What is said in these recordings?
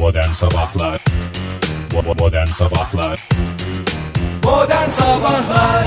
Modern Sabahlar Modern Sabahlar Modern Sabahlar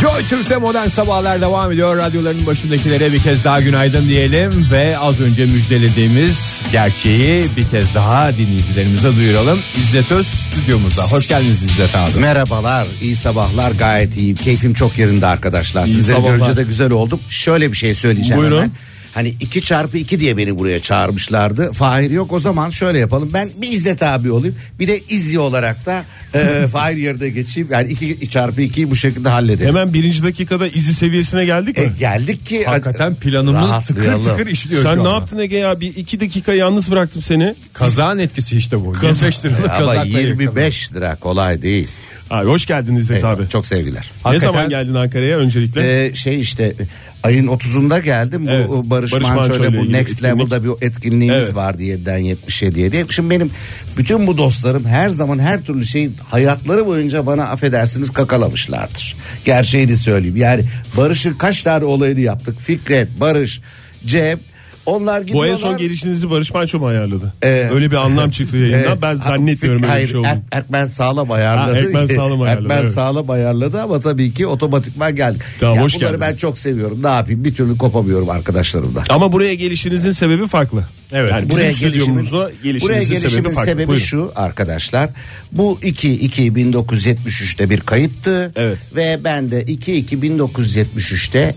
Joy Türk'te modern sabahlar devam ediyor. Radyoların başındakilere bir kez daha günaydın diyelim ve az önce müjdelediğimiz gerçeği bir kez daha dinleyicilerimize duyuralım. İzzet Öz stüdyomuzda. Hoş geldiniz İzzet abi. Merhabalar, iyi sabahlar, gayet iyiyim. Keyfim çok yerinde arkadaşlar. İyi Sizleri sabahlar. görünce de güzel oldum. Şöyle bir şey söyleyeceğim Buyurun. hemen. Hani 2 çarpı 2 diye beni buraya çağırmışlardı. Fahir yok o zaman şöyle yapalım. Ben bir İzzet abi olayım. Bir de İzzi olarak da e, Fahir yerine geçeyim. Yani 2 çarpı 2'yi bu şekilde halledelim. Hemen birinci dakikada izi seviyesine geldik mi? E, geldik ki Hakikaten planımız tıkır tıkır işliyor Sen şu ne anda. yaptın Ege ya? Bir iki dakika yalnız bıraktım seni. Kazağın etkisi işte bu. 25 liralık Ama kazakla 25 lira kolay değil. Abi hoş geldin İzzet Eyvallah, abi. Çok sevgiler. Ne Hakikaten- zaman geldin Ankara'ya öncelikle? Ee, şey işte ayın 30'unda geldim. Evet, Bu Barış, Barış Manço Manço ile ile bu Next etkinlik. Level'da bir etkinliğimiz Evet. vardı 7'den 77'ye diye. Şimdi benim bütün bu dostlarım her zaman her türlü şey hayatları boyunca bana affedersiniz kakalamışlardır. Gerçeğini söyleyeyim. Yani Barış'ın kaç tane olayını yaptık. Fikret, Barış, Cem onlar Bu gidiyorlar. en son gelişinizi Barış Manço mu ayarladı? Ee, Öyle bir anlam çıktı yayından. Ee, ben zannetmiyorum Fik- öyle bir hayır, şey olduğunu. Er- Erkmen Sağlam ayarladı. Ha, Erkmen Sağlam ayarladı, Erkmen evet. Sağlam ayarladı ama tabii ki otomatikman geldi. Tamam, ya hoş bunları geldiniz. ben çok seviyorum. Ne yapayım? Bir türlü kopamıyorum arkadaşlarımdan. Ama buraya gelişinizin sebebi farklı. Evet. Yani bizim Buraya stüdyomuza gelişimin, gelişinizin buraya sebebi gelişimin farklı. sebebi Buyurun. şu arkadaşlar. Bu 2 2 1973'te bir kayıttı. Evet. Ve ben de 2 2 1973'te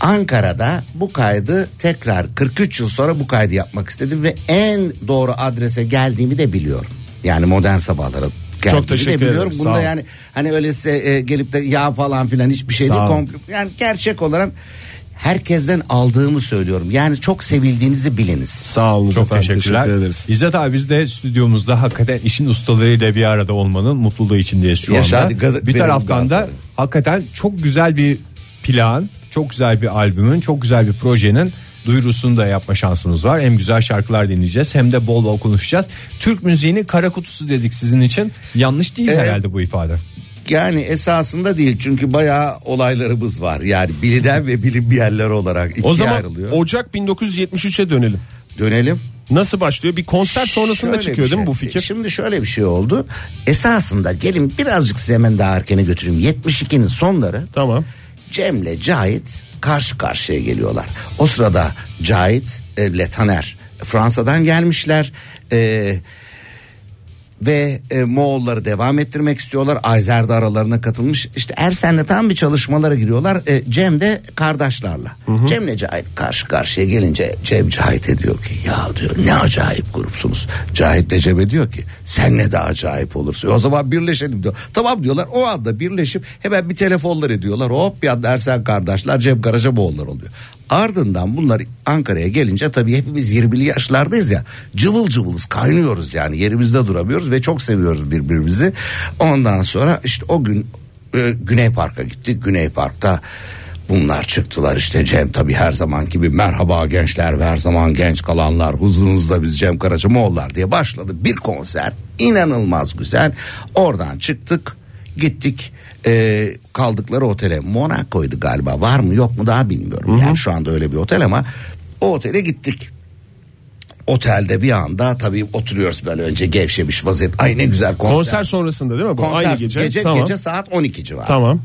Ankara'da bu kaydı tekrar 43 yıl sonra bu kaydı yapmak istedim ve en doğru adrese geldiğimi de biliyorum. Yani modern sabahlara geldiğimi teşekkür de biliyorum. Bunda yani hani öylese e, gelip de yağ falan filan hiçbir şey Sağ değil. Kompl- Yani gerçek olarak herkesten aldığımı söylüyorum. Yani çok sevildiğinizi biliniz. Sağ olun Çok efendim. teşekkürler. Teşekkür ederiz. İzzet abi biz de stüdyomuzda hakikaten işin ustalarıyla bir arada olmanın mutluluğu içindeyiz şu Yaşa, anda. gaz- bir taraftan da hakikaten çok güzel bir plan, çok güzel bir albümün, çok güzel bir projenin duyurusunu da yapma şansımız var. Hem güzel şarkılar dinleyeceğiz hem de bol bol konuşacağız. Türk müziğinin kara kutusu dedik sizin için. Yanlış değil Evet. herhalde bu ifade. Yani esasında değil çünkü bayağı olaylarımız var. Yani bilinen ve bilinmeyenler olarak ikiye O zaman ayrılıyor. Ocak 1973'e dönelim. Dönelim. Nasıl başlıyor? Bir konser sonrasında Şöyle çıkıyor bir değil mi şey. bu fikir? Şimdi şöyle bir şey oldu. Esasında gelin birazcık size hemen daha erkene götüreyim. 72'nin sonları Tamam. Cem'le Cahit karşı karşıya geliyorlar. O sırada Cahit e, ile Taner Fransa'dan gelmişler. E, ve e, Moğolları devam ettirmek istiyorlar. Ayzer de aralarına katılmış. İşte Ersen'le tam bir çalışmalara giriyorlar. E, Cem de kardeşlerle. Cem'le Cahit karşı karşıya gelince Cem Cahit'e diyor ki ya diyor ne acayip grupsunuz. Cahit de Cem'e diyor ki sen ne de acayip olursun. O zaman birleşelim diyor. Tamam diyorlar. O anda birleşip hemen bir telefonlar ediyorlar. Hop bir anda Ersen kardeşler Cem Karacamoğullar oluyor. Ardından bunlar Ankara'ya gelince tabii hepimiz 20'li yaşlardayız ya. Cıvıl cıvılız kaynıyoruz yani yerimizde duramıyoruz ve çok seviyoruz birbirimizi. Ondan sonra işte o gün e, Güney Park'a gittik. Güney Park'ta bunlar çıktılar işte Cem tabii her zaman gibi merhaba gençler ve her zaman genç kalanlar huzurunuzda biz Cem Karacamoğullar diye başladı. Bir konser inanılmaz güzel. Oradan çıktık gittik e, kaldıkları otele Monaco'ydu galiba var mı yok mu daha bilmiyorum. Yani şu anda öyle bir otel ama o otele gittik. Otelde bir anda tabii oturuyoruz böyle önce gevşemiş vaziyet. Ay ne güzel konser. Konser sonrasında değil mi? Bu Konser aynı gece. gece, tamam. gece saat 12 civarı. Tamam.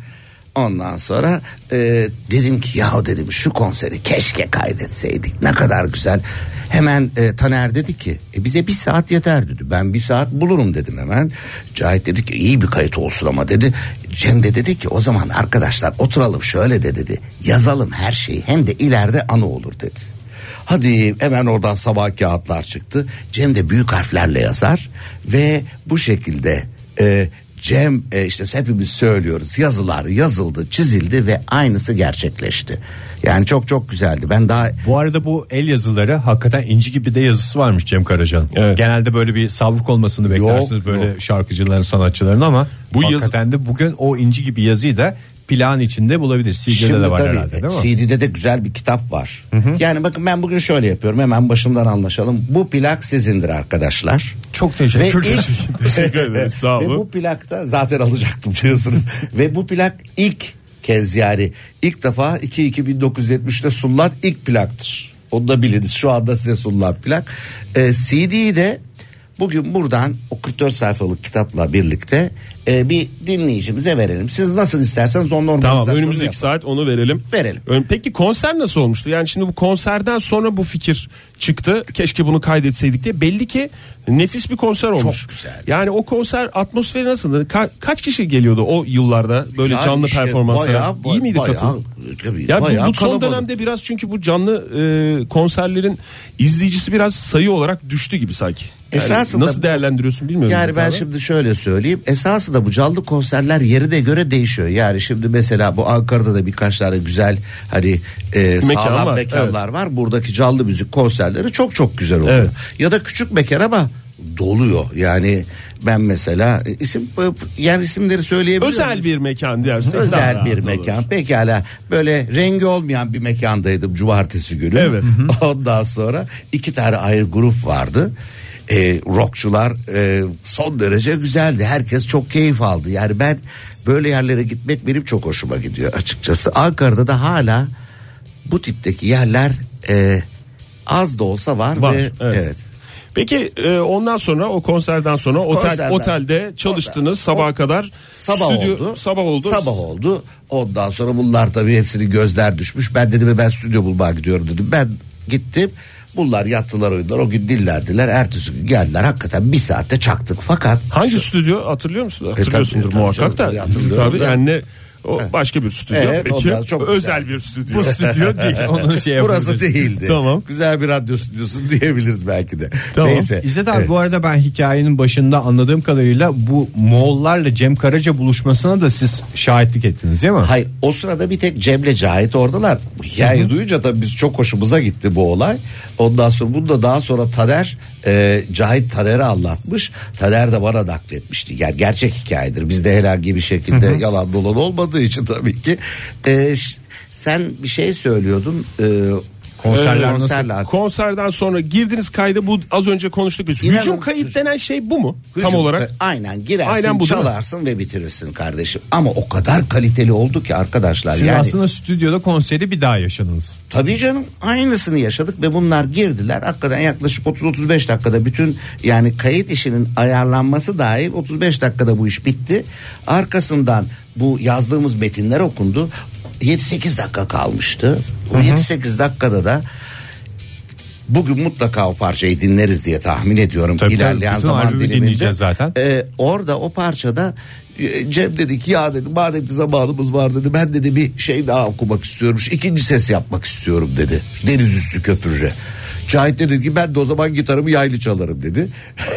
Ondan sonra e, dedim ki ya dedim şu konseri keşke kaydetseydik ne kadar güzel. Hemen e, Taner dedi ki e, bize bir saat yeter dedi. Ben bir saat bulurum dedim hemen. Cahit dedi ki iyi bir kayıt olsun ama dedi. Cem de dedi ki o zaman arkadaşlar oturalım şöyle de dedi. Yazalım her şeyi hem de ileride anı olur dedi. Hadi hemen oradan sabah kağıtlar çıktı. Cem de büyük harflerle yazar ve bu şekilde e, Cem e, işte hepimiz söylüyoruz yazılar yazıldı çizildi ve aynısı gerçekleşti. Yani çok çok güzeldi. Ben daha Bu arada bu el yazıları hakikaten inci gibi de yazısı varmış Cem Karaca'nın. Evet. Genelde böyle bir savruk olmasını beklersiniz böyle yok. şarkıcıların sanatçıların ama Bu bu yazı- hakikaten de bugün o inci gibi yazıyı da plan içinde bulabilir. CD'de de var tabii, herhalde değil mi? CD'de de güzel bir kitap var. Yani bakın ben bugün şöyle yapıyorum hemen başından anlaşalım. Bu plak sizindir arkadaşlar. Çok Ve teşekkür ederim. ilk- Teşekkür ederiz, sağ Ve olun. bu plakta zaten alacaktım diyorsunuz. Ve bu plak ilk kez yani ilk defa 2 1970'te sunulan ilk plaktır. Onu da biliniz. Şu anda size sunulan plak. E, CD'yi de bugün buradan o 44 sayfalık kitapla birlikte e, bir dinleyicimize verelim. Siz nasıl isterseniz onun Tamam organizasyonunu önümüzdeki yapın. saat onu verelim. Verelim. Ön- Peki konser nasıl olmuştu? Yani şimdi bu konserden sonra bu fikir çıktı. Keşke bunu kaydetseydik diye. Belli ki nefis bir konser olmuş. güzel. Yani o konser atmosferi nasıldı? Ka- kaç kişi geliyordu o yıllarda böyle Yani canlı işte performanslara? bayağı- İyi miydi bayağı- katılım? tabii, Ya bu, bayağı bu son kalabalık. dönemde biraz çünkü bu canlı e, konserlerin izleyicisi biraz sayı olarak düştü gibi sanki. Yani Esasında nasıl değerlendiriyorsun bilmiyorum. Yani ben Zaten. şimdi şöyle söyleyeyim. Esası da bu canlı konserler yerine göre değişiyor. Yani şimdi mesela bu Ankara'da da birkaç tane güzel hani e, Mekan sağlam var, mekanlar var. Buradaki canlı müzik konserleri çok çok güzel oluyor. Evet. Ya da küçük mekan ama doluyor. Yani ben mesela e, isim yani isimleri söyleyebilirim. özel bir mekan daha Özel bir olur. mekan. Pekala böyle rengi olmayan bir mekandaydım cumartesi günü. Evet. Ondan sonra iki tane ayrı grup vardı. Ee, rockçular e, son derece güzeldi. Herkes çok keyif aldı. Yani ben böyle yerlere gitmek benim çok hoşuma gidiyor açıkçası. Ankara'da da hala bu tipteki yerler e, az da olsa var, Var, ve evet. evet. Peki e, ondan sonra o konserden sonra otel Konserden- otelde çalıştınız sabaha kadar. Sabah Stüdyo- oldu. Sabah oldu. Sabah oldu. Ondan sonra bunlar tabii hepsinin gözler düşmüş. Ben dedim ben stüdyo bulmaya gidiyorum dedim. Ben gittim. Bunlar yattılar uyudular. O gün dinlendiler. Ertesi gün geldiler. Hakikaten bir saatte çaktık. Fakat Hangi stüdyo hatırlıyor musun? Hatırlıyorsundur tabii, muhakkak tabii, da. Tabii yani ne o başka bir stüdyo. Evet, Peki o çok özel güzel. bir stüdyo. Bu stüdyo değil. Onu şey burası değildi. Tamam. Güzel bir radyo stüdyosu diyebiliriz belki de. Tamam. Neyse. İzzet abi Evet. bu arada ben hikayenin başında anladığım kadarıyla bu Moğollarla Cem Karaca buluşmasına da siz şahitlik ettiniz değil mi? Hayır o sırada bir tek Cem'le Cahit oradalar. Bu hikayeyi duyunca tabii biz çok hoşumuza gitti bu olay. Ondan sonra bunu da daha sonra Taner e, Cahit Taner'e anlatmış. Taner de bana nakletmişti. Yani gerçek hikayedir. Bizde herhangi bir şekilde yalan dolan olmadığı için tabii ki. E, ş- sen bir şey söylüyordun. E, Konserler nasıl? konserler. Konserden sonra girdiniz kayda bu az önce konuştuk biz. İnanın Hücum kayıt çocuk- denen şey bu mu? Tam Hücum- olarak. e, Aynen girersin Aynen bu değil mi? çalarsın ve bitirirsin kardeşim. Ama o kadar kaliteli oldu ki arkadaşlar. Siz yani aslında stüdyoda konseri bir daha yaşadınız. Tabii canım aynısını yaşadık ve bunlar girdiler. Hakikaten yaklaşık 30-35 dakikada bütün yani kayıt işinin ayarlanması dahil 35 dakikada bu iş bitti. Arkasından bu yazdığımız metinler okundu. 7-8 dakika kalmıştı. O 7-8 dakikada da bugün mutlaka o parçayı dinleriz diye tahmin ediyorum. Tabii, İlerleyen tabii. Zaman diliminde. zaten. Ee, orada o parçada e, Cem dedi ki ya dedi madem ki zamanımız var dedi ben dedi bir şey daha okumak istiyorum. Şu ikinci ses yapmak istiyorum dedi. Deniz üstü köpürre. Cahit de dedi ki ben de o zaman gitarımı yaylı çalarım dedi.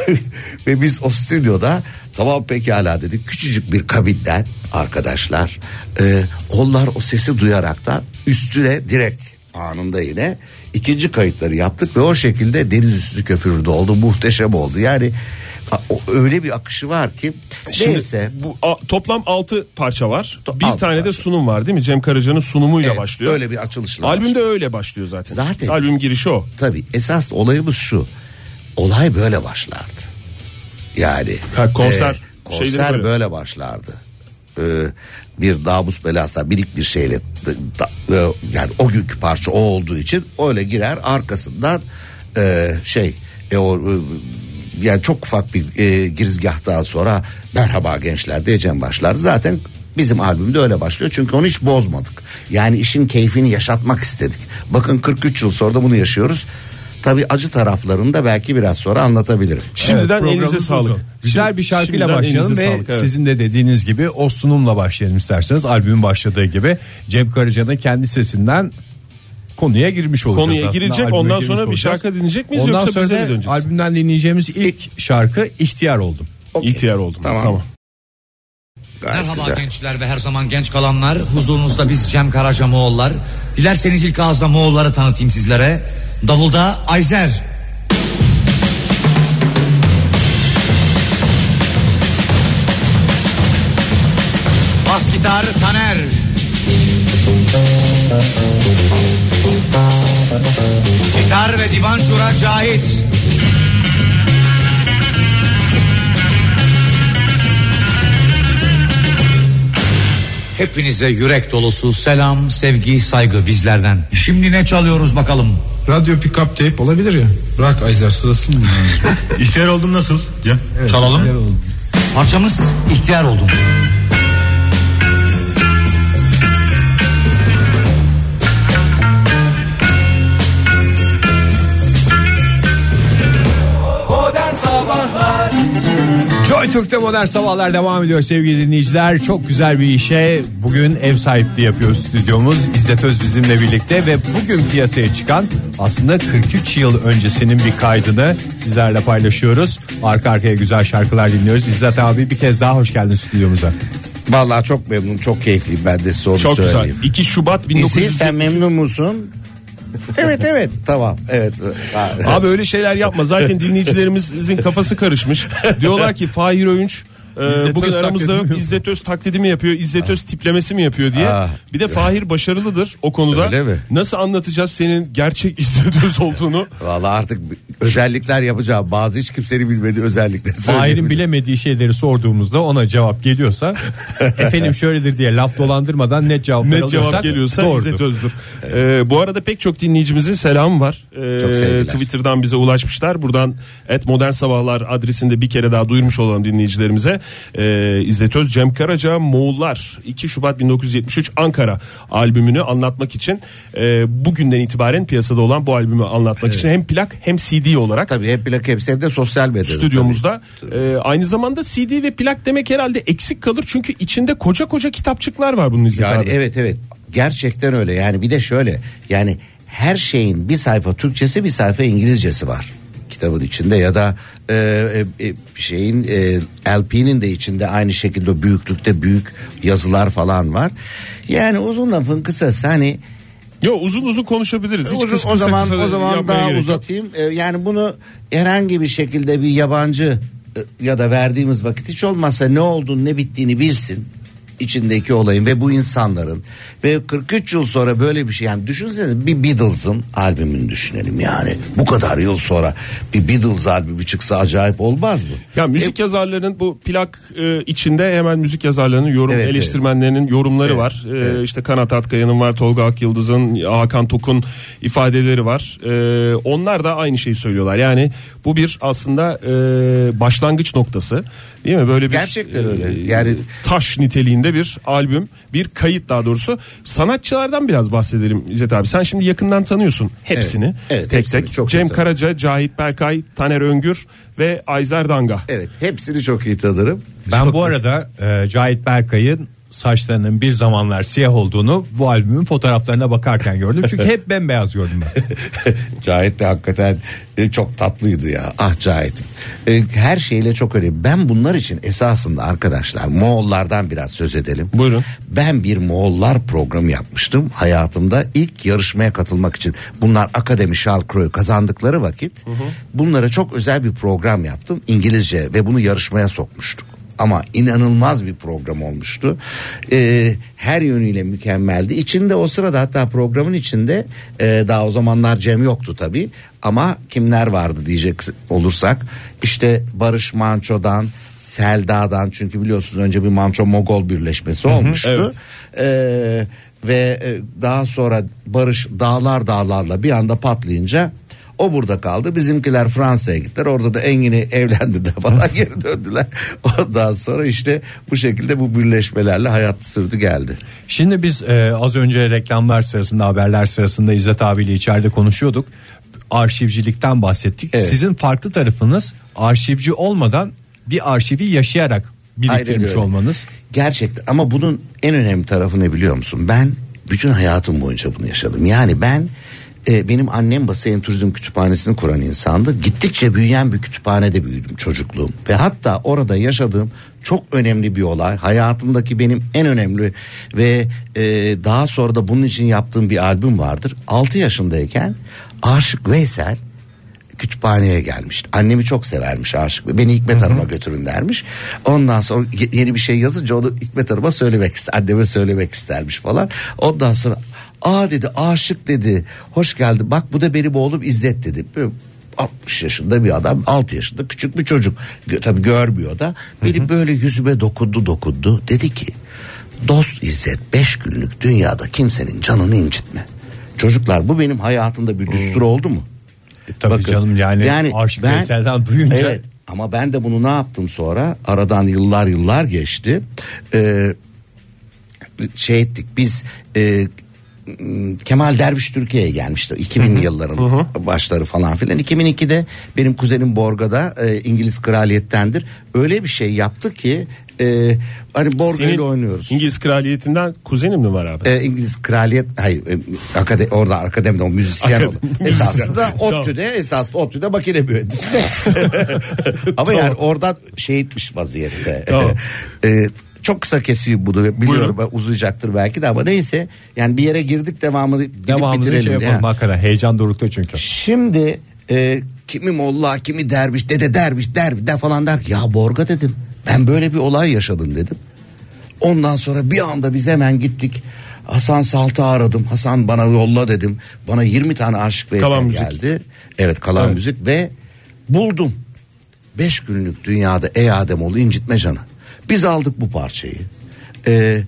Ve biz o stüdyoda tamam pekala dedik. Küçücük bir kabinden arkadaşlar e, onlar o sesi duyaraktan üstüne direkt anında yine ikinci kayıtları yaptık ve o şekilde deniz üstü köpürde oldu. Muhteşem oldu. Yani öyle bir akışı var ki Şimdi neyse bu a- toplam 6 parça var. To- bir altı tane de parça. sunum var değil mi? Cem Karaca'nın sunumuyla Evet, başlıyor. öyle bir açılışla Albümde başlıyor. öyle başlıyor zaten. Zaten. Albüm girişi o. tabii esas olayımız şu. Olay böyle başlardı. Yani Ha, konser e, konser böyle. böyle. başlardı. Ee, bir namus belası minik bir şeyle da- da- e, yani o günkü parça o olduğu için öyle girer arkasından e, şey e, o e, yani çok ufak bir e, girizgahtan sonra merhaba gençler diyeceğim başlardı. Zaten bizim albümde öyle başlıyor çünkü onu hiç bozmadık. Yani işin keyfini yaşatmak istedik. Bakın 43 yıl sonra da bunu yaşıyoruz. Tabii acı taraflarını da belki biraz sonra anlatabilirim. Şimdiden Evet, elinize sağlık. uzun. Güzel bir şarkıyla Şimdiden başlayalım ve sağlık, evet. sizin de dediğiniz gibi o sunumla başlayalım isterseniz. Albümün başladığı gibi Cem Karaca'nın kendi sesinden konuya girmiş olacağız. Konuya aslında. girecek, Albüme ondan girmiş sonra bir olacağız. şarkı dinleyecek miyiz Ondan yoksa sonra bize mi döneceğiz? albümden dinleyeceğimiz ilk şarkı İhtiyar Oldum. Okey. İhtiyar oldum. Tamam. Tamam. Gayet Merhaba güzel. gençler ve her zaman genç kalanlar. Huzurunuzda biz Cem Karaca Moğollar. Dilerseniz ilk ağızda Moğolları tanıtayım sizlere. Davulda Ayzer. Bas gitar Taner. Gitar ve divan çura Cahit. Hepinize yürek dolusu selam, sevgi, saygı bizlerden. Şimdi ne çalıyoruz bakalım? radyo pick up tape olabilir ya. Bırak Ayzer sırası mı? İhtiyar oldum nasıl? Cem çalalım. güzel oldu. Parçamız ihtiyar oldum. Joy Türk'te modern sabahlar devam ediyor sevgili dinleyiciler. Çok güzel bir işe bugün ev sahipliği yapıyoruz stüdyomuz. İzzet Öz bizimle birlikte ve bugün piyasaya çıkan aslında 43 yıl öncesinin bir kaydını sizlerle paylaşıyoruz. Arka arkaya güzel şarkılar dinliyoruz. İzzet abi bir kez daha hoş geldin stüdyomuza. Vallahi çok memnun çok keyifliyim ben de size onu Çok güzel. söyleyeyim. 2 Şubat İzil 1900 sen memnun musun? evet evet tamam evet. Abi öyle şeyler yapma. Zaten dinleyicilerimizin kafası karışmış. Diyorlar ki Fahir Öğünç İzzet bugün Öz aramızda İzzet Öz taklidi mi yapıyor? İzzet Öz tiplemesi mi yapıyor diye. Ah. Bir de Fahir başarılıdır o konuda. Öyle mi? Nasıl anlatacağız senin gerçek İzzet Öz olduğunu? Vallahi artık özellikler yapacağım. Bazı hiç kimsenin bilmediği özellikleri Fahir'in bilemediği şeyleri sorduğumuzda ona cevap geliyorsa efendim şöyledir diye laf dolandırmadan net cevaplar Net cevap geliyorsa doğrudur. İzzet Öz'dür. Ee, bu arada pek çok dinleyicimizin selamı var. Ee. Twitter'dan bize ulaşmışlar. Buradan et modern sabahlar adresinde bir kere daha duyurmuş olan dinleyicilerimize e, İzzet Öz, Cem Karaca, Moğollar 2 Şubat 1973 Ankara albümünü anlatmak için e, bugünden itibaren piyasada olan bu albümü anlatmak için hem plak hem CD olarak Tabii hep plak hepsi hem de sosyal medyada. stüdyomuzda. Ee, aynı zamanda CD ve plak demek herhalde eksik kalır çünkü içinde koca koca kitapçıklar var bunun İzzet Yani abi. evet evet gerçekten öyle yani bir de şöyle yani her şeyin bir sayfa Türkçesi bir sayfa İngilizcesi var kitabın içinde ya da e, e, e, şeyin e, LP'nin de içinde aynı şekilde büyüklükte büyük yazılar falan var. Yani uzun lafın kısası hani Yo uzun uzun konuşabiliriz. Hiç Uzun- kısa o zaman kısa o zaman daha uzatayım. Ee, yani bunu herhangi bir şekilde bir yabancı e, ya da verdiğimiz vakit hiç olmazsa ne olduğunu ne bittiğini bilsin içindeki olayın ve bu insanların ve 43 yıl sonra böyle bir şey yani düşünsenize bir Beatles'ın albümünü düşünelim yani bu kadar yıl sonra bir Beatles albümü çıksa acayip olmaz mı? Ya müzik yazarlarının bu plak e, içinde hemen müzik yazarlarının yorum Evet, eleştirmenlerinin yorumları Evet, var. E, evet. işte Kanat Atkaya'nın var, Tolga Akyıldız'ın, Hakan Tok'un ifadeleri var. E, onlar da aynı şeyi söylüyorlar. Yani bu bir aslında e, başlangıç noktası. Değil mi? Böyle bir Gerçekten e, öyle. Yani- taş niteliğinde bir albüm, bir kayıt daha doğrusu. Sanatçılardan biraz bahsedelim İzzet abi. Sen şimdi yakından tanıyorsun hepsini. Evet, evet, tek hepsini tek. çok iyi Cem tanıyorum. Karaca, Cahit Berkay, Taner Öngür ve Ayzer Danga. Evet hepsini çok iyi tanırım. Ben Çok- bu arada e, Cahit Berkay'ın saçlarının bir zamanlar siyah olduğunu bu albümün fotoğraflarına bakarken gördüm. Çünkü hep bembeyaz gördüm ben. Cahit de hakikaten e, çok tatlıydı ya. Ah Cahit'im. E, her şeyle çok önemli. Ben bunlar için esasında arkadaşlar Moğollardan biraz söz edelim. Buyurun. Ben bir Moğollar programı yapmıştım hayatımda ilk yarışmaya katılmak için. Bunlar Akademi Şalkroy kazandıkları vakit bunlara çok özel bir program yaptım İngilizce ve bunu yarışmaya sokmuştuk. Ama inanılmaz bir program olmuştu. Ee, her yönüyle mükemmeldi. İçinde o sırada hatta programın içinde e, daha o zamanlar Cem yoktu tabii. Ama kimler vardı diyecek olursak işte Barış Manço'dan Selda'dan çünkü biliyorsunuz önce bir Manço Mogol birleşmesi olmuştu. evet. Ee, ve e, daha sonra Barış dağlar dağlarla bir anda patlayınca o burada kaldı. Bizimkiler Fransa'ya gittiler. Orada da Engin'i evlendirdiler falan geri döndüler. Ondan sonra işte bu şekilde bu birleşmelerle hayat sürdü geldi. Şimdi biz e, az önce reklamlar sırasında haberler sırasında İzzet abiyle içeride konuşuyorduk. Arşivcilikten bahsettik. Evet. Sizin farklı tarafınız arşivci olmadan bir arşivi yaşayarak biriktirmiş olmanız. Gerçekten ama bunun en önemli tarafı ne biliyor musun? Ben bütün hayatım boyunca bunu yaşadım. Yani ben e, benim annem Basayın Turizm Kütüphanesi'ni kuran insandı. Gittikçe büyüyen bir kütüphanede büyüdüm çocukluğum. Ve hatta orada yaşadığım çok önemli bir olay. Hayatımdaki benim en önemli ve e, daha sonra da bunun için yaptığım bir albüm vardır. 6 yaşındayken Aşık Veysel kütüphaneye gelmişti. Annemi çok severmiş aşıklı. Beni Hikmet Hanım'a götürün dermiş. Ondan sonra ye- yeni bir şey yazınca onu Hikmet Hanım'a söylemek ister. Anneme söylemek istermiş falan. Ondan sonra aa dedi aşık dedi. Hoş geldin bak bu da benim oğlum İzzet dedi. Böyle 60 yaşında bir adam 6 yaşında küçük bir çocuk. Tabii görmüyor da. Beni böyle yüzüme dokundu dokundu. Dedi ki dost İzzet 5 günlük dünyada kimsenin canını incitme. Çocuklar bu benim hayatımda bir düstur oldu mu? E, tabii Bakın, canım yani, yani Aşık ben- Veysel'den duyunca Evet ama ben de bunu ne yaptım sonra aradan yıllar yıllar geçti. Ee, şey ettik biz e, Kemal Derviş Türkiye'ye gelmişti 2000 yılların başları falan filan 2002'de benim kuzenim Borga'da e, İngiliz kraliyettendir öyle bir şey yaptı ki e, hani Borga ile oynuyoruz. İngiliz kraliyetinden kuzenin mi var abi? E, İngiliz kraliyet hayır e, akade, orada akademide o müzisyen Akademi- oldu. müzisyen. Esaslı da Tamam. ODTÜ'de esaslı ODTÜ'de makine mühendisi de. Ama yani oradan şey etmiş vaziyette. Tamam. E, çok kısa keseyim bunu biliyorum uzayacaktır belki de ama neyse yani bir yere girdik devamını gidip devamlı bitirelim. şey yapalım hakikaten heyecan dorukta çünkü. Şimdi e, kimi molla kimi derviş dede derviş derviş de falan der ki, ya Borga dedim ben böyle bir olay yaşadım dedim. Ondan sonra bir anda biz hemen gittik. Hasan Salt'ı aradım. Hasan bana yolla dedim. Bana 20 tane aşık Veysel Kalan müzik. geldi. Evet kalan Evet. müzik ve buldum. 5 günlük dünyada ey Ademoğlu incitme canı. Biz aldık bu parçayı. Ee,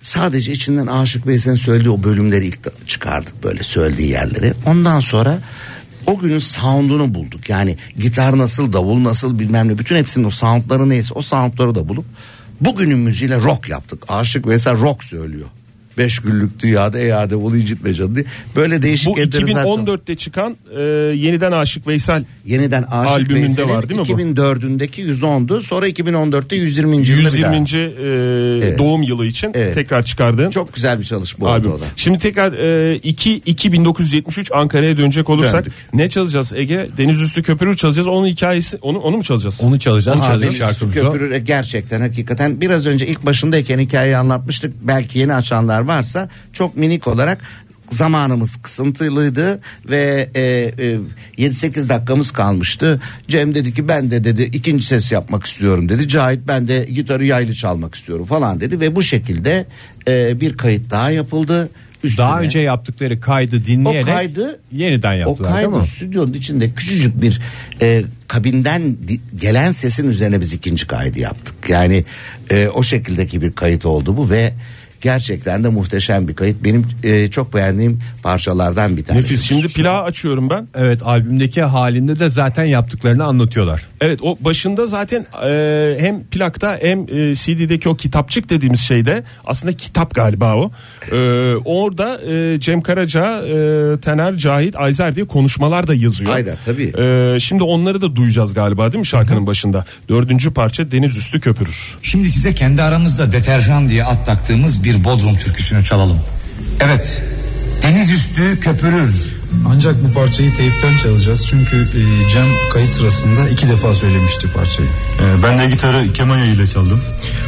sadece içinden Aşık Veysel'in söylediği o bölümleri ilk çıkardık böyle söylediği yerleri. Ondan sonra o günün sound'unu bulduk. Yani gitar nasıl, davul nasıl bilmem ne bütün hepsinin o sound'ları neyse o sound'ları da bulup bugünün müziğiyle rock yaptık. Aşık Veysel rock söylüyor. 5 günlük dünyada ey Ademoğlu incitme canı diye. Böyle değişik Bu enteresan- 2014'te çıkan e, yeniden Aşık Veysel Yeniden Aşık Albümünde Veysel'in var değil mi bu? 2004'ündeki 110'du. Sonra 2014'te 120. yılda bir daha. 120. e, doğum yılı için Evet. tekrar çıkardığın Çok güzel bir çalışma albüm. oldu o da. Şimdi tekrar e, 2 2 1973 Ankara'ya dönecek olursak Döndük. ne çalacağız Ege? Deniz Üstü Köprü çalacağız. Onun hikayesi onu onu mu çalacağız? Onu çalacağız. Aa, çalacağız Deniz şarkımızı. Köprü gerçekten hakikaten biraz önce ilk başındayken hikayeyi anlatmıştık. Belki yeni açanlar varsa çok minik olarak zamanımız kısıntılıydı ve e, e, 7-8 dakikamız kalmıştı. Cem dedi ki ben de dedi ikinci ses yapmak istiyorum dedi. Cahit ben de gitarı yaylı çalmak istiyorum falan dedi ve bu şekilde e, bir kayıt daha yapıldı. Üstüne. Daha önce yaptıkları kaydı dinleyerek O kaydı- yeniden O yaptılar değil kaydı mi? stüdyonun içinde küçücük bir e, kabinden gelen sesin üzerine biz ikinci kaydı yaptık. Yani e, o şekildeki bir kayıt oldu bu ve gerçekten de muhteşem bir kayıt. Benim e, çok beğendiğim parçalardan bir tanesi. Nefis. Şimdi plağı açıyorum ben. Evet albümdeki halinde de zaten yaptıklarını anlatıyorlar. Evet o başında zaten e, hem plakta hem e, CD'deki o kitapçık dediğimiz şeyde aslında kitap galiba o. E, orada e, Cem Karaca, e, Tener, Cahit, Ayzer diye konuşmalar da yazıyor. Aynen, tabii. E, şimdi onları da duyacağız galiba değil mi şarkının başında? Dördüncü parça Deniz Üstü Köpürür. Şimdi size kendi aramızda deterjan diye ad taktığımız bir Bodrum türküsünü çalalım. Evet. Deniz üstü köpürür. Ancak bu parçayı teypten çalacağız. Çünkü e, Cem kayıt sırasında iki defa söylemişti parçayı. Ee, ben de gitarı kemanya ile çaldım.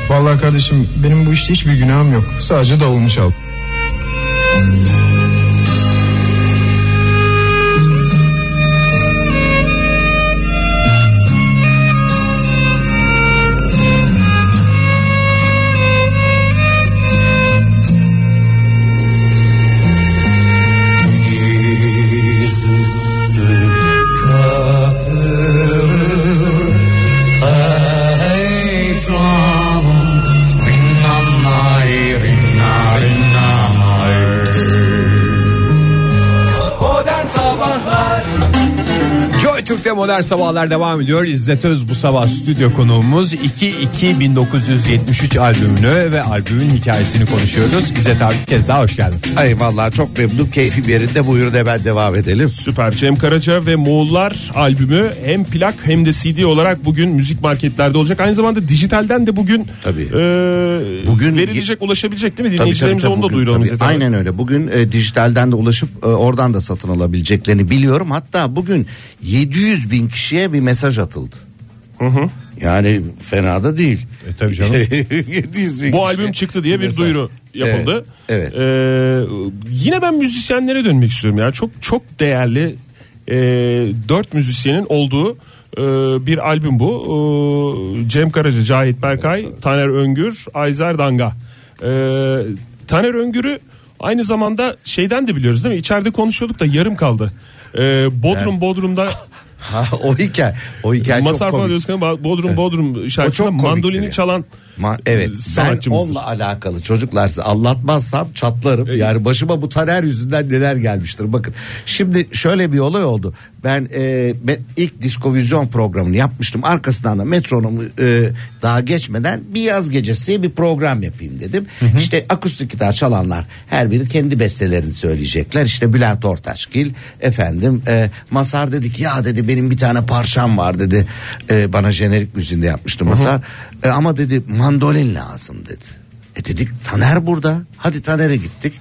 Vallahi kardeşim benim bu işte hiçbir günahım yok. Sadece davulunu çal. Modern sabahlar devam ediyor. İzzet Öz bu sabah stüdyo konuğumuz 2-2-1973 albümünü ve albümün hikayesini konuşuyoruz. İzzet abi bir kez daha hoş geldin. Ay vallahi çok memnun keyfim yerinde buyurun hemen devam edelim. Süper Cem Karaca ve Moğollar albümü hem plak hem de CD olarak bugün müzik marketlerde olacak. Aynı zamanda dijitalden de bugün Tabii. e, Bugün- verilecek ulaşabilecek değil mi? Dinleyicilerimize onu da bugün, duyuralım. tabii. Aynen öyle. Bugün e, dijitalden de ulaşıp e, oradan da satın alabileceklerini biliyorum. Hatta bugün 700 bin kişiye bir mesaj atıldı. Yani fena da değil. E, tabii canım. 700 bin Bu kişiye albüm çıktı diye bir mesaj. duyuru yapıldı. Evet, Ee, yine ben müzisyenlere dönmek istiyorum. Yani çok çok değerli e, dört müzisyenin olduğu e, bir albüm bu. E, Cem Karaca, Cahit Berkay, Taner Öngür, Ayzer Danga. E, Taner Öngür'ü aynı zamanda şeyden de biliyoruz değil mi? İçeride konuşuyorduk da yarım kaldı. E, Bodrum Bodrum'da Ha, o hikaye. O hikaye çok Masar falan komik. ama Bodrum Bodrum şarkısında çok mandolini çalan Ma- evet ben sanatçımızdır. onunla alakalı çocuklar size anlatmazsam çatlarım. Yani başıma bu taner yüzünden neler gelmiştir. Bakın şimdi şöyle bir olay oldu. Ben, e, ben ilk diskovizyon programını yapmıştım. Arkasından da metronomu e, daha geçmeden bir yaz gecesi bir program yapayım dedim. İşte akustik gitar çalanlar her biri kendi bestelerini söyleyecekler. İşte Bülent Ortaçgil efendim e, Masar dedik ya dedi benim bir tane parçam var dedi. E, bana jenerik müziğinde yapmıştı Masar. E, ama dedi mandolin lazım dedi. E dedik Taner burada. Hadi Taner'e gittik.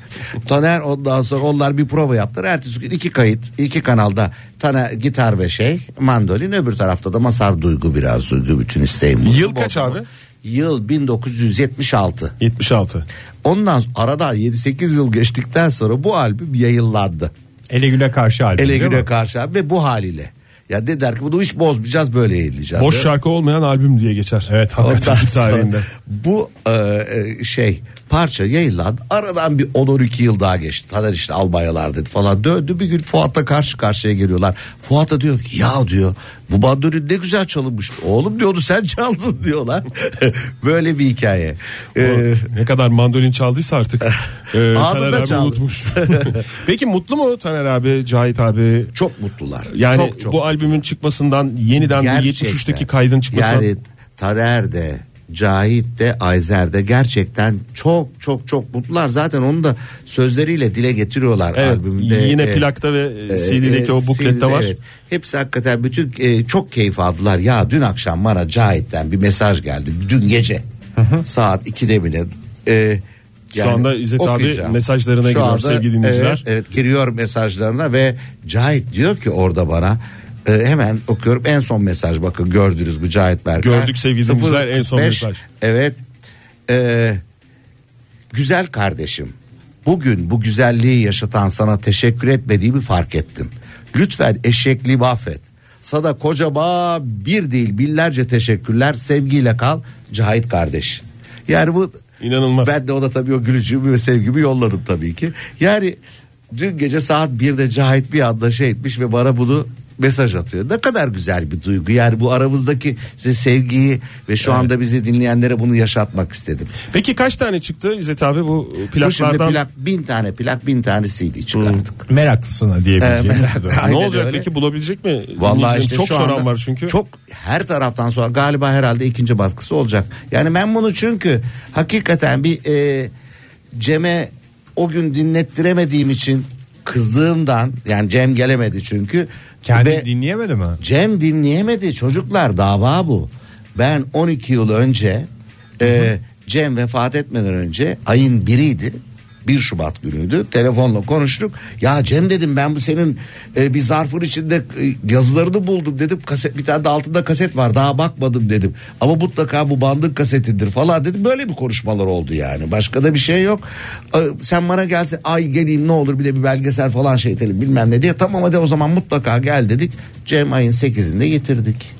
Taner ondan sonra onlar bir prova yaptılar. Ertesi gün iki kayıt iki kanalda Taner gitar ve şey mandolin öbür tarafta da Masar Duygu biraz Duygu bütün isteğim. bu. Yıl kaç abi? Yıl 1976. 76. Ondan arada 7-8 yıl geçtikten sonra bu albüm yayınlandı. Ele güne karşı albüm. Ele güne mi? karşı abi ve bu haliyle. Ya dediler ki bunu hiç bozmayacağız böyle yayınlayacağız. Boş şarkı olmayan albüm diye geçer. Evet hakikaten. Tarihinde. Bu e, e, şey parça yayınlandı. Aradan bir 10-12 yıl daha geçti. Taner işte albayalar dedi falan. Döndü bir gün Fuat'la karşı karşıya geliyorlar. Fuat'a diyor ki ya diyor bu bandolin ne güzel çalınmış. Oğlum diyordu sen çaldın diyorlar. Böyle bir hikaye. Ee, O ne kadar mandolin çaldıysa artık e, Taner abi çaldı. unutmuş. Peki mutlu mu Taner abi, Cahit abi? çok mutlular. Yani çok, çok. bu albümün çıkmasından yeniden Gerçekten. 73'teki kaydın çıkması. Yani Taner de Cahit de Ayzer de gerçekten çok çok çok mutlular. Zaten onu da sözleriyle dile getiriyorlar Evet, albümde. yine E, plakta ve e, CD'deki e, o buklette CD'de, var. evet. Hepsi hakikaten bütün e, çok keyif aldılar. Ya dün akşam bana Cahit'ten bir mesaj geldi. Dün gece saat 2'de bile. E, Şu anda İzzet abi okuyacağım. mesajlarına giriyor sevgili dinleyiciler. Evet, evet giriyor mesajlarına ve Cahit diyor ki orada bana e, hemen okuyorum en son mesaj bakın gördünüz bu Cahit Berkay. Gördük sevgili dinleyiciler, en son 05, mesaj. Evet e, güzel kardeşim bugün bu güzelliği yaşatan sana teşekkür etmediğimi fark ettim. Lütfen eşekliğimi affet. Sana kocama bir değil binlerce teşekkürler sevgiyle kal Cahit kardeş. Yani bu İnanılmaz. ben de ona tabii o gülücüğümü ve sevgimi yolladım tabii ki. Yani dün gece saat 1'de Cahit bir anda şey etmiş ve bana bunu mesaj atıyor. Ne kadar güzel bir duygu. Yani bu aramızdaki size sevgiyi ve şu anda bizi dinleyenlere bunu yaşatmak istedim. Peki kaç tane çıktı İzzet abi bu Bu şimdi plaklardan? plak bin tane plak bin tane CD çıkardık. Meraklısına Ee, diyebileceğim. merak- Ne olacak öyle. peki bulabilecek mi? Vallahi işte çok soran var çünkü. Çok her taraftan sonra galiba herhalde ikinci baskısı olacak. Yani ben bunu çünkü hakikaten bir e, Cem'e o gün dinlettiremediğim için kızdığımdan yani Cem gelemedi çünkü. Kendi Ve dinleyemedi mi? Cem dinleyemedi çocuklar dava bu. Ben 12 yıl önce e, Cem vefat etmeden önce ayın biriydi. 1 Şubat günüydü. Telefonla konuştuk. Ya Cem dedim ben bu senin e, bir zarfın içinde e, yazılarını buldum dedim. Kaset bir tane de altında kaset var. Daha bakmadım dedim. Ama mutlaka bu bandın kasetidir falan dedim. Böyle bir konuşmalar oldu yani. Başka da bir şey yok. E, sen bana gelse ay geleyim ne olur bir de bir belgesel falan şey edelim bilmem ne diye. Tamam hadi o zaman mutlaka gel dedik. Cem ayın 8'inde getirdik.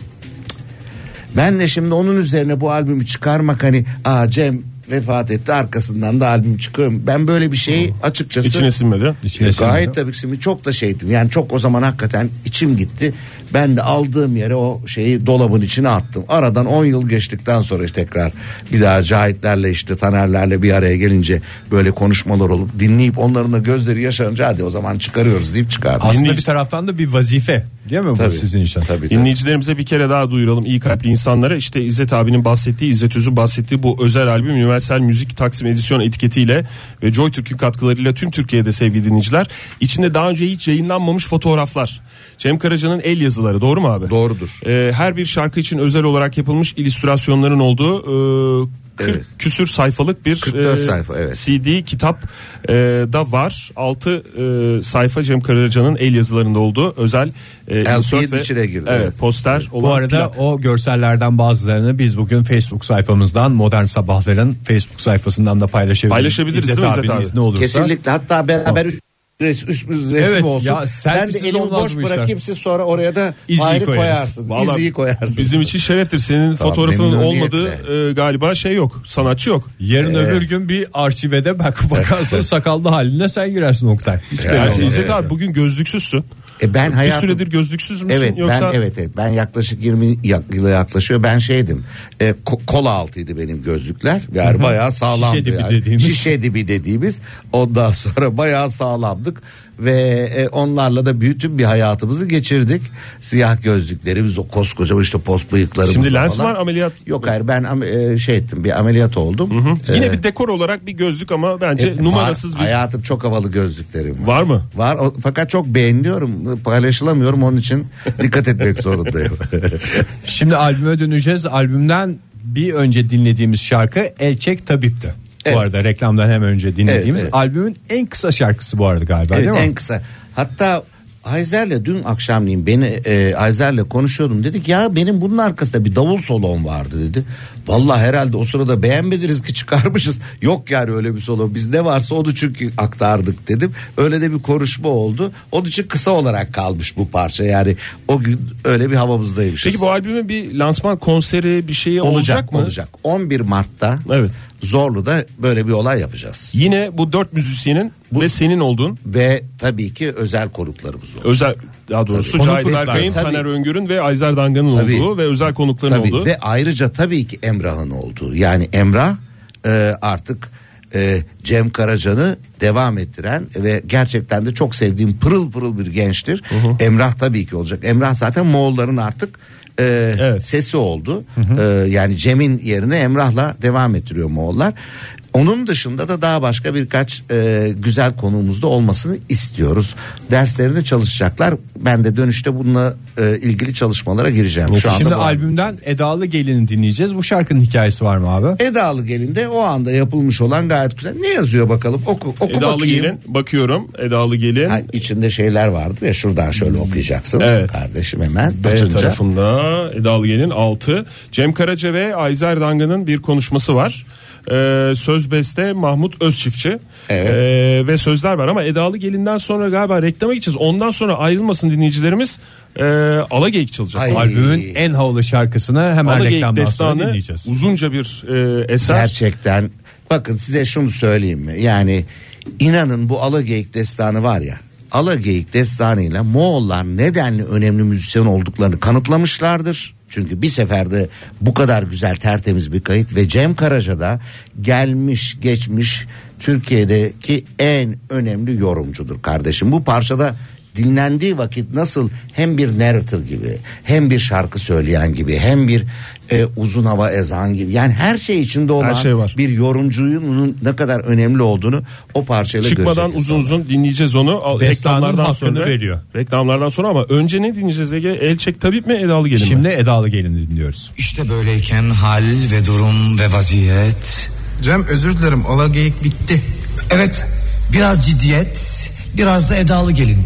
Ben de şimdi onun üzerine bu albümü çıkarmak hani aa Cem vefat etti arkasından da albüm çıkıyor. Ben böyle bir şeyi açıkçası İçine sinmedi. İçine gayet sinmedi. tabii ki şimdi çok da şeydim. Yani çok o zaman hakikaten içim gitti. Ben de aldığım yere o şeyi dolabın içine attım. Aradan 10 yıl geçtikten sonra işte tekrar bir daha Cahitlerle işte Tanerlerle bir araya gelince böyle konuşmalar olup dinleyip onların da gözleri yaşarınca hadi o zaman çıkarıyoruz deyip çıkardım. Aslında Dinleyici- bir taraftan da bir vazife değil mi Tabii. bu sizin için? Tabii, tabii. Dinleyicilerimize bir kere daha duyuralım iyi kalpli insanlara. İşte İzzet abinin bahsettiği, İzzet Öz'ün bahsettiği bu özel albüm Universal Müzik Taksim Edisyon etiketiyle ve Joy Türk'ün katkılarıyla tüm Türkiye'de sevgili dinleyiciler. İçinde daha önce hiç yayınlanmamış fotoğraflar. Cem Karaca'nın el yazıları doğru mu abi? Doğrudur. Ee, her bir şarkı için özel olarak yapılmış illüstrasyonların olduğu e, 40 Evet. küsür sayfalık bir 44 sayfa, evet. CD kitap e, da var. 6 sayfa Cem Karaca'nın el yazılarında olduğu özel e, insert ve- içine girdi, Evet, evet. poster olan Bu arada plak. o görsellerden bazılarını biz bugün Facebook sayfamızdan Modern Sabahların Facebook sayfasından da paylaşabiliriz. Paylaşabiliriz İzzet değil mi İzzet abi? izni olursa. Kesinlikle hatta beraber üç res, üstümüz resim Evet, olsun. ya ben de elimi boş işler. bırakayım siz sonra oraya da koyarız. koyarsınız. Vallahi İzliği koyarsınız. Bizim için şereftir. Senin Tamam, fotoğrafının olmadığı e, galiba şey yok. Sanatçı yok. Yarın öbür gün bir arşivede bak bakarsın sakallı haline sen girersin Oktay. Hiç Yani. İzzet abi bugün gözlüksüzsün. E ben Bir hayatım süredir gözlüksüz müsün Evet yoksa ben evet evet ben yaklaşık 20 yak- yıla yaklaşıyor. Ben şeydim. E, ko- kola altıydı benim gözlükler. Yani bayağı sağlamdı. Şişe dibi yani. dediğimiz. Şişe dibi dediğimiz. Ondan sonra bayağı sağlamdık ve e, onlarla da bütün bir hayatımızı geçirdik. Siyah gözlüklerimiz o koskoca işte pos bıyıklarımız Şimdi lens falan. var, ameliyat- Yok hayır ben e, şey ettim bir ameliyat oldum. yine E, bir dekor olarak bir gözlük ama bence e, numarasız var, bir Hayatım çok havalı gözlüklerim var mı? Var o- fakat çok beğeniyorum paylaşılamıyorum onun için dikkat etmek zorundayım. Şimdi albüme döneceğiz. Albümden bir önce dinlediğimiz şarkı Elçek Tabip'ti. Evet. Bu arada reklamdan hemen önce dinlediğimiz Evet, evet. albümün en kısa şarkısı bu arada galiba evet, değil mi? en kısa. Hatta Ayzer'le dün akşamleyin beni e, Ayzer'le konuşuyordum dedik ya benim bunun arkasında bir davul solon vardı dedi. Vallahi herhalde o sırada beğenmediniz ki çıkarmışız. Yok yani öyle bir solo biz ne varsa onu çünkü aktardık dedim. Öyle de bir konuşma oldu. Onun için kısa olarak kalmış bu parça yani o gün öyle bir havamızdaymışız. Peki bu albümün bir lansman konseri bir şeyi olacak, olacak mı? olacak. 11 Mart'ta Evet. Zorlu'da böyle bir olay yapacağız. Yine bu dört müzisyenin ve senin olduğun Ve tabii ki özel konuklarımız olacak. özel daha doğrusu. Cahit tabii. Taner Öngör'ün ve Ayzer Dangan'ın Tabii. olduğu ve özel konukların Tabii olduğu. ve ayrıca tabii ki Emrah'ın olduğu. Yani Emrah e, artık e, Cem Karacan'ı devam ettiren ve gerçekten de çok sevdiğim pırıl pırıl bir gençtir. Emrah tabii ki olacak. Emrah zaten Moğolların artık e, Evet. sesi oldu. E, yani Cem'in yerine Emrah'la devam ettiriyor Moğollar. Onun dışında da daha başka birkaç e, güzel konuğumuz da olmasını istiyoruz. Derslerinde çalışacaklar. Ben de dönüşte bununla e, ilgili çalışmalara gireceğim. Şu anda Şimdi bu albümden Edalı Gelin'i dinleyeceğiz. Bu şarkının hikayesi var mı abi? Edalı Gelin'de o anda yapılmış olan gayet güzel. Ne yazıyor bakalım? Oku, oku Edalı bakayım. Gelin bakıyorum Edalı Gelin Ha, içinde şeyler vardı ya şuradan şöyle okuyacaksın. Evet. Kardeşim hemen B açınca. tarafında Edalı Gelin 6 Cem Karaca ve Ayzer Dangan'ın bir konuşması var. Ee, söz beste Mahmut Özçiftçi Evet. Ee, ve sözler var ama Edalı Gelin'den sonra galiba reklama gideceğiz ondan sonra ayrılmasın dinleyicilerimiz ee, Alageyik çalacak. Ay. Albümün en havalı şarkısını hemen Alageyik reklamdan sonra destanı dinleyeceğiz. uzunca bir e, eser. Gerçekten bakın size şunu söyleyeyim mi? Yani inanın bu Alageyik destanı var ya. Alageyik destanıyla Moğollar nedenli önemli müzisyen olduklarını kanıtlamışlardır. Çünkü bir seferde bu kadar güzel tertemiz bir kayıt ve Cem Karaca da gelmiş geçmiş Türkiye'deki en önemli yorumcudur kardeşim. Bu parçada dinlendiği vakit nasıl hem bir narrator gibi hem bir şarkı söyleyen gibi hem bir e, uzun hava ezan gibi yani her şey içinde olan şey var. bir yorumcunun ne kadar önemli olduğunu o parçayla Çıkmadan uzun insanlar. uzun dinleyeceğiz onu. Al- Reklamlardan sonra veriyor. Reklamlardan sonra ama önce ne dinleyeceğiz Ege? Elçek Tabip mi Edalı Gelin mi? Şimdi Edalı Gelin'i dinliyoruz. İşte böyleyken hal ve durum ve vaziyet. Cem özür dilerim ala geyik bitti. Evet biraz ciddiyet biraz da edalı gelin.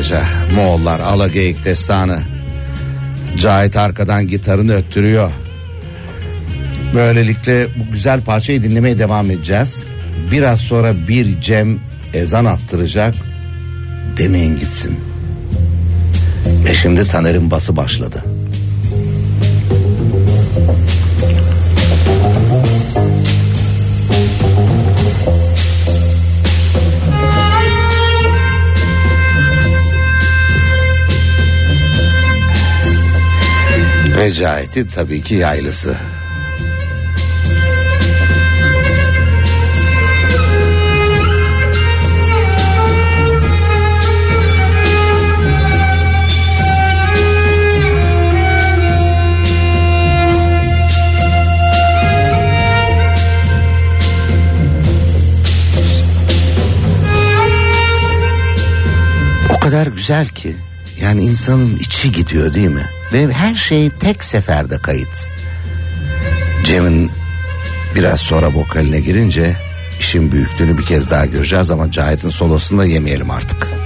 Karaca Moğollar Alageyik destanı. Cahit arkadan gitarını öttürüyor. Böylelikle bu güzel parçayı dinlemeye devam edeceğiz. Biraz sonra bir Cem ezan attıracak. Demeyin gitsin. Ve şimdi Taner'in bası başladı Ve Cahit'in tabii ki yaylısı. Kadar güzel ki Yani insanın içi gidiyor değil mi? Ve her şey tek seferde kayıt. Cem'in biraz sonra vokaline girince işin büyüklüğünü bir kez daha göreceğiz ama Cahit'in solosunu da yemeyelim artık.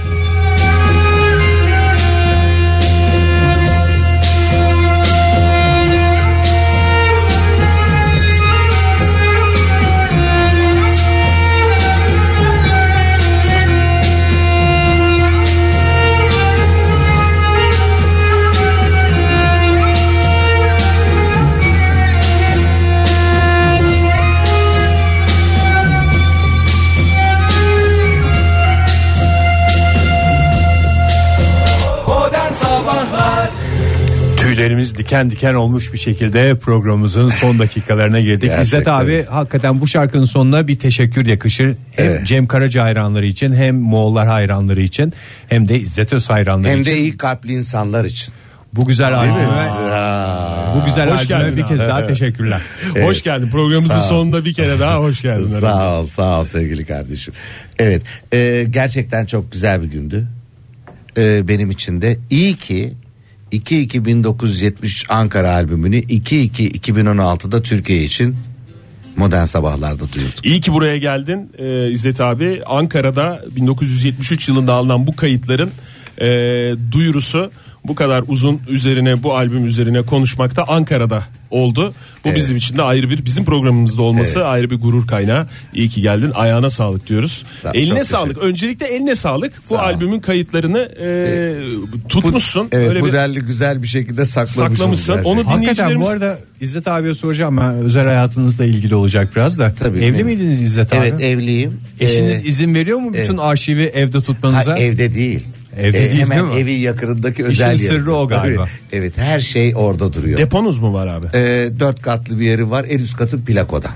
Tüylerimiz diken diken olmuş bir şekilde programımızın son dakikalarına girdik. Gerçekten. İzzet abi hakikaten bu şarkının sonuna bir teşekkür yakışır. Hem Evet. Cem Karaca hayranları için hem Moğollar hayranları için hem de İzzet Öz hayranları Hem için. de iyi kalpli insanlar için. Bu güzel albüme, bu güzel Hoş albüme geldin bir kez daha teşekkürler. Hoş geldin programımızın sonunda bir kere daha hoş geldin. Sağ ol sağ ol sevgili kardeşim. Evet e, gerçekten çok güzel bir gündü. E, benim için de iyi ki 2-2-1973 Ankara albümünü 2-2-2016'da Türkiye için Modern Sabahlar'da duyurduk. İyi ki buraya geldin ee, İzzet abi. Ankara'da 1973 yılında alınan bu kayıtların e, duyurusu bu kadar uzun üzerine bu albüm üzerine konuşmakta Ankara'da oldu. Bu Evet. bizim için de ayrı bir bizim programımızda olması Evet. ayrı bir gurur kaynağı. İyi ki geldin. Ayağına sağlık diyoruz. Sağ- eline sağlık. Öncelikle eline sağlık. Sağ bu albümün kayıtlarını e, tutmuşsun. Evet Öyle bu bir derli güzel bir şekilde. Saklamışsın. gerçekten. Onu Hakikaten dinleyicilerimiz- bu arada İzzet abiye soracağım ben özel hayatınızla ilgili olacak biraz da. Tabii, Evli benim- miydiniz İzzet abi? Evet evliyim. Eşiniz Ee, izin veriyor mu bütün evet. arşivi evde tutmanıza? Ha, evde değil. Evde değil, hemen değil mi? evin yakınındaki özel İşin sırrı o galiba. Tabii. Evet her şey orada duruyor. deponuz mu var abi? Ee, dört katlı bir yeri var. En üst katı plakoda.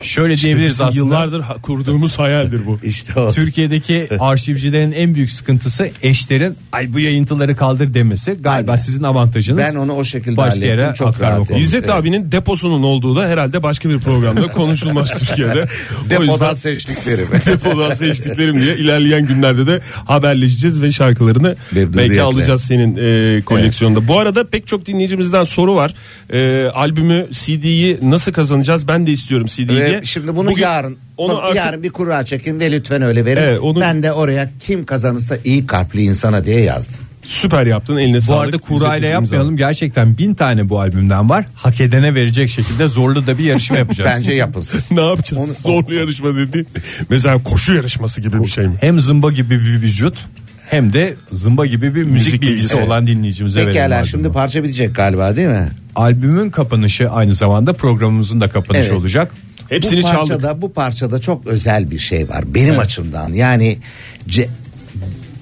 Şöyle İşte diyebiliriz aslında. yıllardır kurduğumuz hayaldir bu. İşte o. Türkiye'deki arşivcilerin en büyük sıkıntısı eşlerin ay bu yayıntıları kaldır demesi. Galiba Aynen. sizin avantajınız. Ben onu o şekilde Başka yere hallettim. Çok rahat. İzzet Evet. abinin deposunun olduğu da herhalde başka bir programda konuşulmaz Türkiye'de. Depodan yüzden seçtiklerim. depodan seçtiklerim diye ilerleyen günlerde de haberleşeceğiz ve şarkılarını Memnuniyetle. belki alacağız senin e, koleksiyonda. Bu arada pek çok dinleyicimizden soru var. E, albümü CD'yi nasıl kazanacağız? Ben de istiyorum CD'yi diye. Şimdi bunu Bugün yarın onu onu artık yarın bir kura çekin ve lütfen öyle verin. Evet, onu- Ben de oraya kim kazanırsa iyi kalpli insana diye yazdım. süper yaptın. Eline Bu sağlık. arada İzzet kura ile Özümüz yapmayalım. Gerçekten bin tane bu albümden var. Hak edene verecek şekilde zorlu da bir yarışma yapacağız. Bence yapılsın. Ne yapacağız? Onu- Zorlu yarışma dediğin. Mesela koşu yarışması gibi bir şey mi? Hem zımba gibi bir vücut hem de zımba gibi bir müzik, Müzik bilgisi bilgisi. olan dinleyicimize verelim Pekala şimdi parça bitecek galiba değil mi? Albümün kapanışı aynı zamanda programımızın da kapanışı Evet. olacak. Hepsini bu çaldık. parçada bu parçada çok özel bir şey var benim açımdan. Yani ce-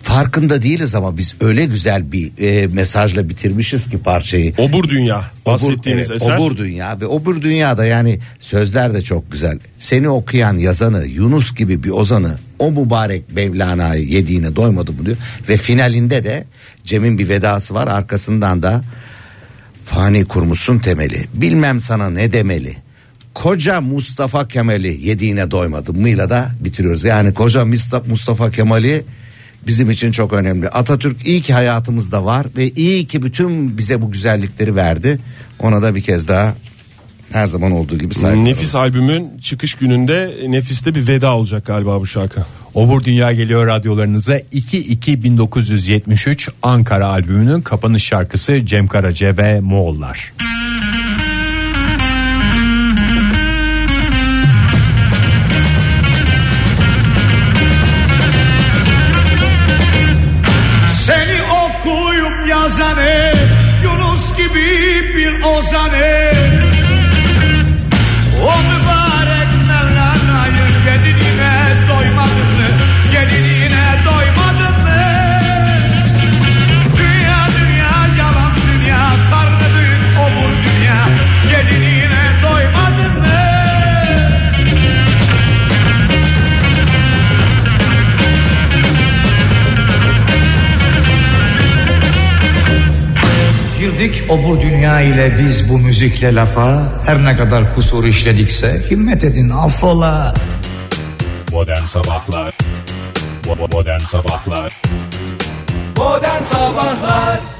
farkında değiliz ama biz öyle güzel bir e, mesajla bitirmişiz ki parçayı. Obur Dünya bahsettiğimiz evet, eser. Obur dünya ve obur dünyada yani sözler de çok güzel. Seni okuyan yazanı Yunus gibi bir ozanı o mübarek Mevlana'yı yediğine doymadı mı diyor. Ve finalinde de Cem'in bir vedası var arkasından da fani kurmuşsun temeli bilmem sana ne demeli. Koca Mustafa Kemal'i yediğine doymadım mıyla da bitiriyoruz. Yani koca Mustafa, Mustafa Kemal'i bizim için çok önemli. Atatürk iyi ki hayatımızda var ve iyi ki bütün bize bu güzellikleri verdi. Ona da bir kez daha her zaman olduğu gibi saygılarımız. Nefis albümün çıkış gününde Nefis'te bir veda olacak galiba bu şarkı. Obur Dünya geliyor radyolarınıza 2-2-1973 Ankara albümünün kapanış şarkısı Cem Karaca ve Moğollar. Seni o bu dünya ile biz bu müzikle lafa Her ne kadar kusur işledikse himmet edin affola. Modern Sabahlar. Modern Sabahlar. Modern Sabahlar